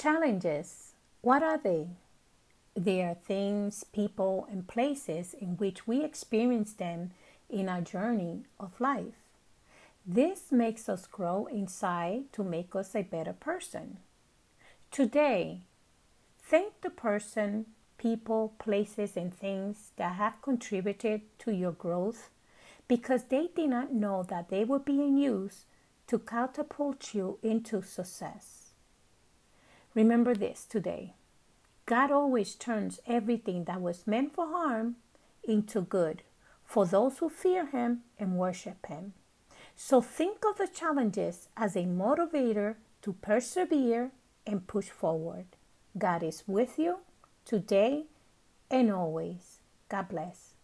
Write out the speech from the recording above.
Challenges. What are they? They are things, people, and places in which we experience them in our journey of life. This makes us grow inside to make us a better person. Today, thank the person, people, places, and things that have contributed to your growth because they did not know that they were being used to catapult you into success. Remember this today God always turns everything that was meant for harm into good for those who fear Him and worship Him. So think of the challenges as a motivator to persevere and push forward. God is with you today and always. God bless.